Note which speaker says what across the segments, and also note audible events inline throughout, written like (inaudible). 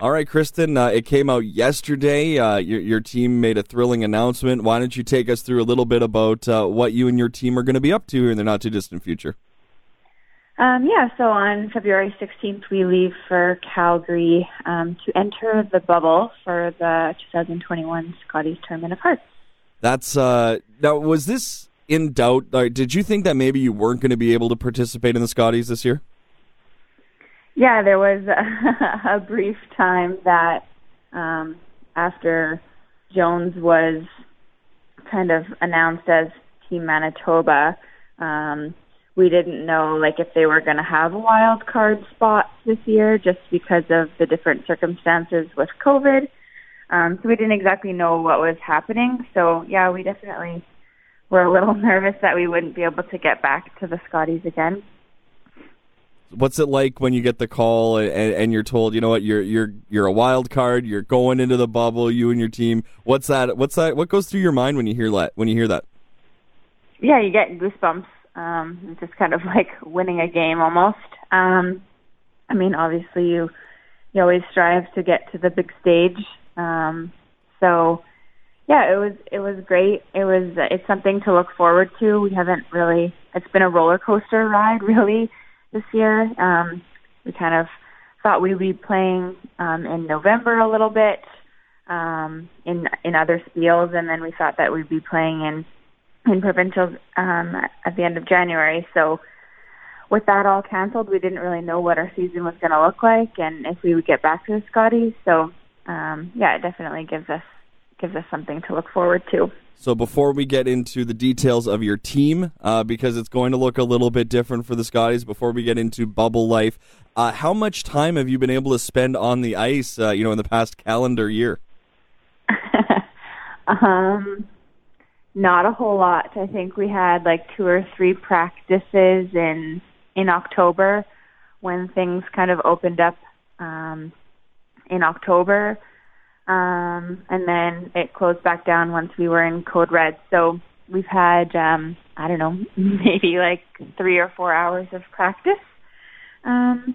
Speaker 1: All right, Kristen, uh, it came out yesterday. Uh, your, your team made a thrilling announcement. Why don't you take us through a little bit about uh, what you and your team are going to be up to in the not too distant future?
Speaker 2: Um, yeah, so on February 16th, we leave for Calgary um, to enter the bubble for the 2021 Scotties Tournament of Hearts.
Speaker 1: That's uh, now. Was this in doubt? did you think that maybe you weren't going to be able to participate in the Scotties this year?
Speaker 2: Yeah, there was a, (laughs) a brief time that um, after Jones was kind of announced as Team Manitoba, um, we didn't know like if they were going to have a wild card spot this year, just because of the different circumstances with COVID. Um, so we didn't exactly know what was happening. So yeah, we definitely were a little (laughs) nervous that we wouldn't be able to get back to the Scotties again
Speaker 1: what's it like when you get the call and, and, you're told, you know what, you're you're you're a wild card, you're going into the bubble, you and your team. What's that? What's that? What goes through your mind when you hear that? When you hear that?
Speaker 2: Yeah, you get goosebumps. Um, it's just kind of (laughs) like winning a game almost. Um, I mean, obviously you you always strive to get to the big stage. Um, so yeah, it was it was great. It was it's something to look forward to. We haven't really. It's been a roller coaster ride, (laughs) really this year. Um, we kind of thought we'd be playing um, in November a little bit um, in in other spiels, and then we thought that we'd be playing in in provincials um, at the end of January. So with that all canceled, we didn't really know what our season was going to look like, and if we would get back to the Scotties. So um, yeah, it definitely gives us gives us something to look forward to.
Speaker 1: So before we get into the details of your team, uh, because it's going to look a little bit different for the Scotties, before we get into bubble life, uh, how much time have you been able to spend on the ice? Uh, you know, in the past calendar year. (laughs)
Speaker 2: um, not a whole lot. I think we had like two or three practices in in October when things kind of opened up um, in October um, and then it closed back down once we were in code red. So we've had um, I don't know (laughs) maybe like three or four hours of practice um,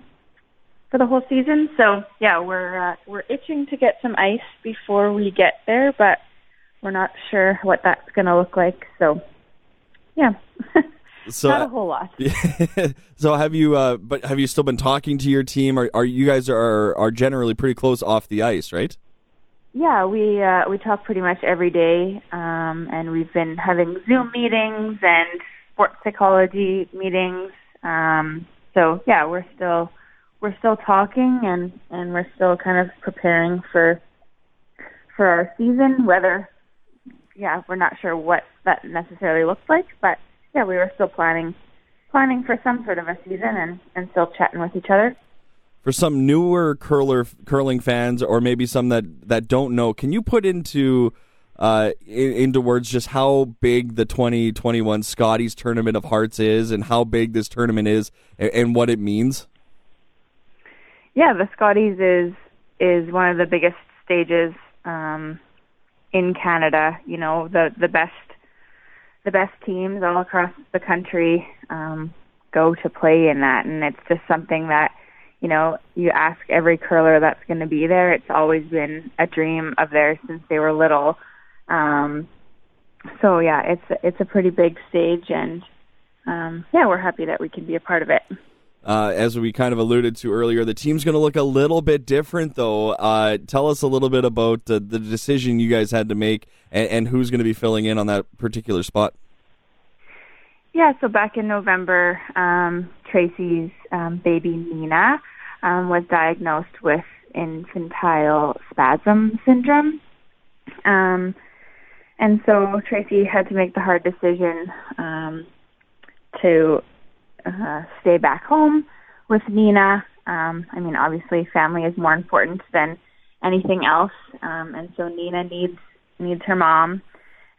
Speaker 2: for the whole season. So yeah, we're uh, we're itching to get some ice before we get there, but we're not sure what that's going to look like. So yeah. (laughs)
Speaker 1: so
Speaker 2: not a whole lot. (laughs)
Speaker 1: so have you? Uh, but have you still been talking to your team? Are, are you guys are are generally pretty close off the ice, right?
Speaker 2: Yeah, we uh, we talk pretty much every day, um, and we've been having Zoom meetings and sports psychology meetings. Um, so yeah, we're still we're still talking, and and we're still kind of preparing for for our season. Whether yeah, we're not sure what that necessarily looks like, but yeah, we were still planning planning for some sort of a season and and still chatting with each other
Speaker 1: for some newer curler curling fans, or maybe some that that don't know, can you put into uh, in, into words just how big the 2021 Scotties Tournament of Hearts is, and how big this tournament is, and, and what it means?
Speaker 2: Yeah, the Scotties is is one of the biggest stages um, in Canada. You know, the the best the best teams all across the country um, go to play in that, and it's just something that you know, you ask every curler that's going to be there. It's always been a dream of theirs since they were little. Um, so yeah, it's it's a pretty big stage, and um, yeah, we're happy that we can be a part of it.
Speaker 1: Uh, as we kind of alluded to earlier, the team's going to look a little bit different, though. Uh, tell us a little bit about the, the decision you guys had to make and, and who's going to be filling in on that particular spot.
Speaker 2: Yeah, so back in November, um, Tracy's um, baby Nina um, was diagnosed with infantile spasm syndrome. Um, and so Tracy had to make the hard decision um, to uh, stay back home with Nina. Um, I mean, obviously, family is more important than anything else, um, and so Nina needs needs her mom.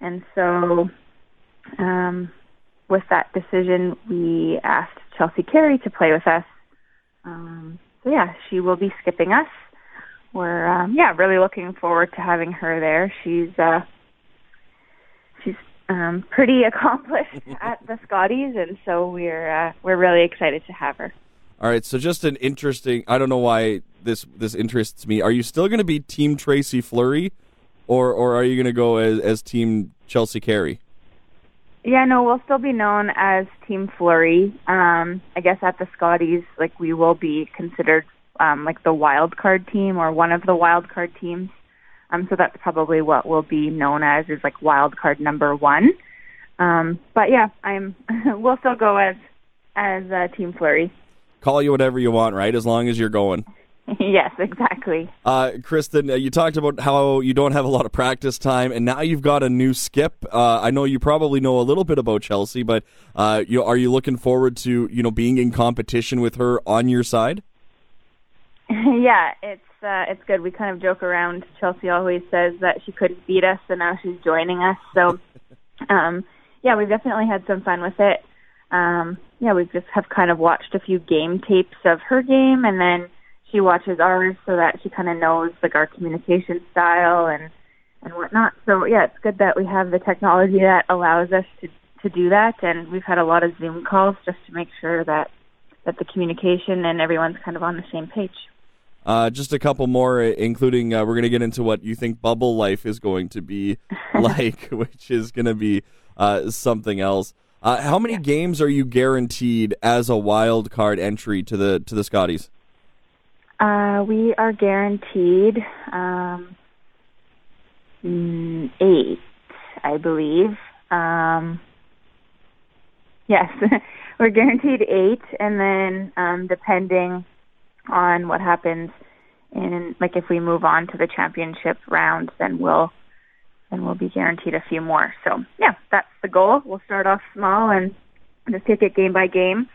Speaker 2: And so, um, with that decision, we asked Chelsea Carey to play with us. Um, so yeah, she will be skipping us. We're um, yeah really looking forward to having her there. She's uh, she's um, pretty (laughs) accomplished (laughs) at the Scotties, and so we're uh, we're really excited to have her.
Speaker 1: All right, so just an interesting. I don't know why this this interests me. Are you still going to be Team Tracy Fleury, or or are you going to go as as Team Chelsea Carey?
Speaker 2: Yeah, no, we'll still be known as Team Fleury. Um, I guess at the Scotties, like we will be considered um, like the wild card team or one of the wild card teams. Um, so that's probably what we'll be known as is like wild card number one. Um, but yeah, I'm. (laughs) we'll still go as as uh, Team Fleury.
Speaker 1: Call you whatever you want, right? As long as you're going. (laughs)
Speaker 2: yes, exactly.
Speaker 1: Uh, Kristen, uh, you talked about how you don't have a lot of practice time, and now you've got a new skip. Uh, I know you probably know a little bit about Chelsea, but uh, you, are you looking forward to you know being in competition with her on your side? (laughs)
Speaker 2: yeah, it's uh, it's good. We kind of joke around. Chelsea always says that she couldn't beat us, and now she's joining us. So, (laughs) um, yeah, we've definitely had some fun with it. Um, yeah, we just have kind of watched a few game tapes of her game, and then she watches ours so that she kind of knows like our communication style and and whatnot. So yeah, it's good that we have the technology that allows us to to do that, and we've had a lot of Zoom calls just to make sure that that the communication and everyone's kind of on the same page.
Speaker 1: Uh, just a couple more, including uh, we're going to get into what you think bubble life is going to be (laughs) like, (laughs) which is going to be uh, something else. Uh, how many games are you guaranteed as a wild card entry to the to the Scotties?
Speaker 2: Uh, we are guaranteed um, mm, eight, I believe. Um, yes, (laughs) we're guaranteed eight, and then um, depending on what happens in, like, if we move on to the championship round, then we'll then we'll be guaranteed a few more. So yeah, that's the goal. We'll start off small and just take it game by game,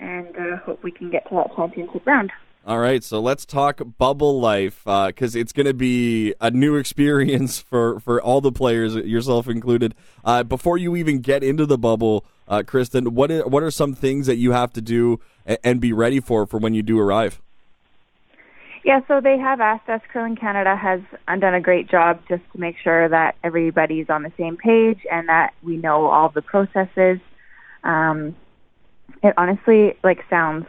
Speaker 2: and uh, hope we can get to that championship round.
Speaker 1: All right, so let's talk bubble life because uh, it's going to be a new experience (laughs) for, for all the players, yourself included. Uh, before you even get into the bubble, uh, Kristen, what are, what are some things that you have to do and, and be ready for for when you do arrive?
Speaker 2: Yeah, so they have asked us. Curling Canada has done a great job just to make sure that everybody's on the same page and that we know all the processes. Um, it honestly like sounds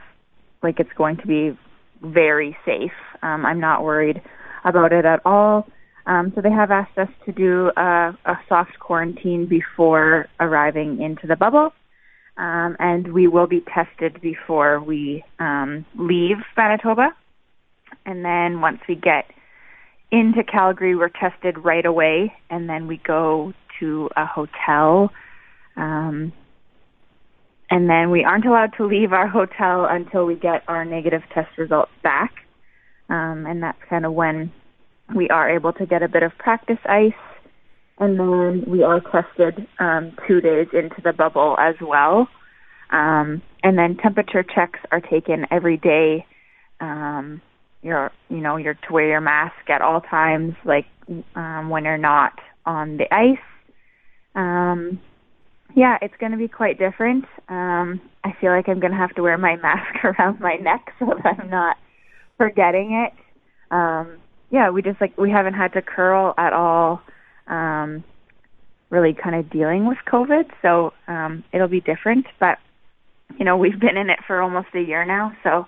Speaker 2: like it's going to be very safe. Um, I'm not worried about it at all. Um, so they have asked us to do a, a soft quarantine before arriving into the bubble. Um, and we will be tested before we um, leave Manitoba. And then once we get into Calgary, we're tested right away, and then we go to a hotel um, and then we aren't allowed to leave our hotel until we get our negative test results back. Um, and that's kind of when we are able to get a bit of practice ice. And then we are tested um, two days into the bubble as well. Um, and then temperature checks are taken every day. Um, you're, you know, you're to wear your mask at all times, like um, when you're not on the ice. Um, yeah, it's going to be quite different. Um, I feel like I'm going to have to wear my (laughs) mask around my neck so that I'm not forgetting it. Um, yeah, we just like we haven't had to curl at all. Um, really, kind of dealing with COVID, so um, it'll be different. But you know, we've been in it for almost a year now, so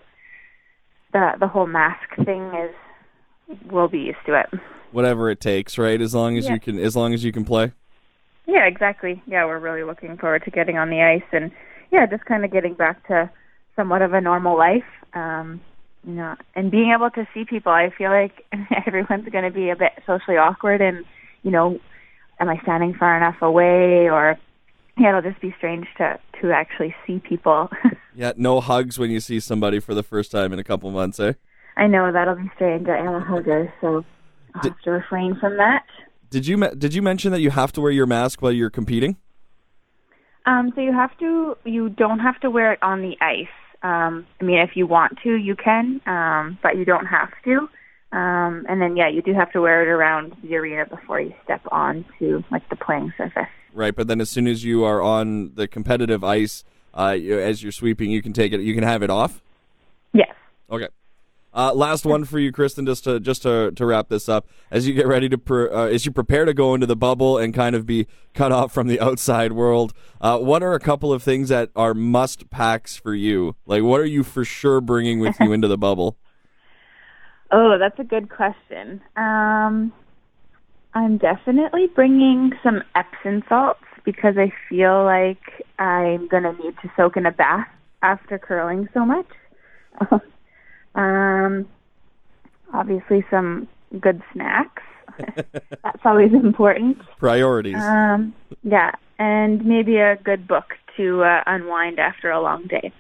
Speaker 2: the the whole mask thing is we'll be used to it.
Speaker 1: Whatever it takes, right? As long as yeah. you can, as long as you can play.
Speaker 2: Yeah, exactly. Yeah, we're really looking forward to getting on the ice and yeah, just kind of getting back to somewhat of a normal life. Um, you know, and being able to see people. I feel like (laughs) everyone's going to be a bit socially awkward, and you know, am I standing far enough away, or yeah, it'll just be strange to to actually see people. (laughs)
Speaker 1: yeah, no hugs when you see somebody for the first time in a couple months, eh?
Speaker 2: I know that'll be strange. I am a hugger, so I'll Did, have to refrain from that.
Speaker 1: Did you did you mention that you have to wear your mask while you're competing?
Speaker 2: Um, so you have to. You don't have to wear it on the ice. Um, I mean, if you want to, you can, um, but you don't have to. Um, and then, yeah, you do have to wear it around the arena before you step on to like the playing surface.
Speaker 1: Right, but then as soon as you are on the competitive ice, uh, as you're sweeping, you can take it. You can have it off.
Speaker 2: Yes.
Speaker 1: Okay. Uh, last one for you, Kristen, just to just to, to wrap this up. As you get ready to pre- uh, as you prepare to go into the bubble and kind of be cut off from the outside world, uh, what are a couple of things that are must packs for you? Like, what are you for sure bringing with you into the bubble? (laughs)
Speaker 2: Oh, that's a good question. Um, I'm definitely bringing some Epsom salts because I feel like I'm gonna need to soak in a bath after curling so much. (laughs) um, obviously, some good snacks. (laughs) That's always important.
Speaker 1: Priorities.
Speaker 2: Um, yeah, and maybe a good book to uh, unwind after a long day.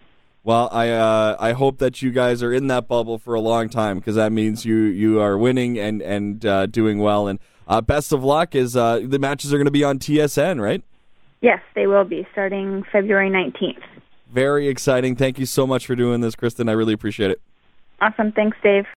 Speaker 1: Well, I uh, I hope that you guys are in that bubble for a long time because that means you you are winning and and uh, doing well. And uh, best of luck. Is uh, the matches are going to be on TSN, right?
Speaker 2: Yes, they will be starting February nineteenth.
Speaker 1: Very exciting. Thank you so much for doing this, Kristen. I really appreciate it.
Speaker 2: Awesome. Thanks, Dave.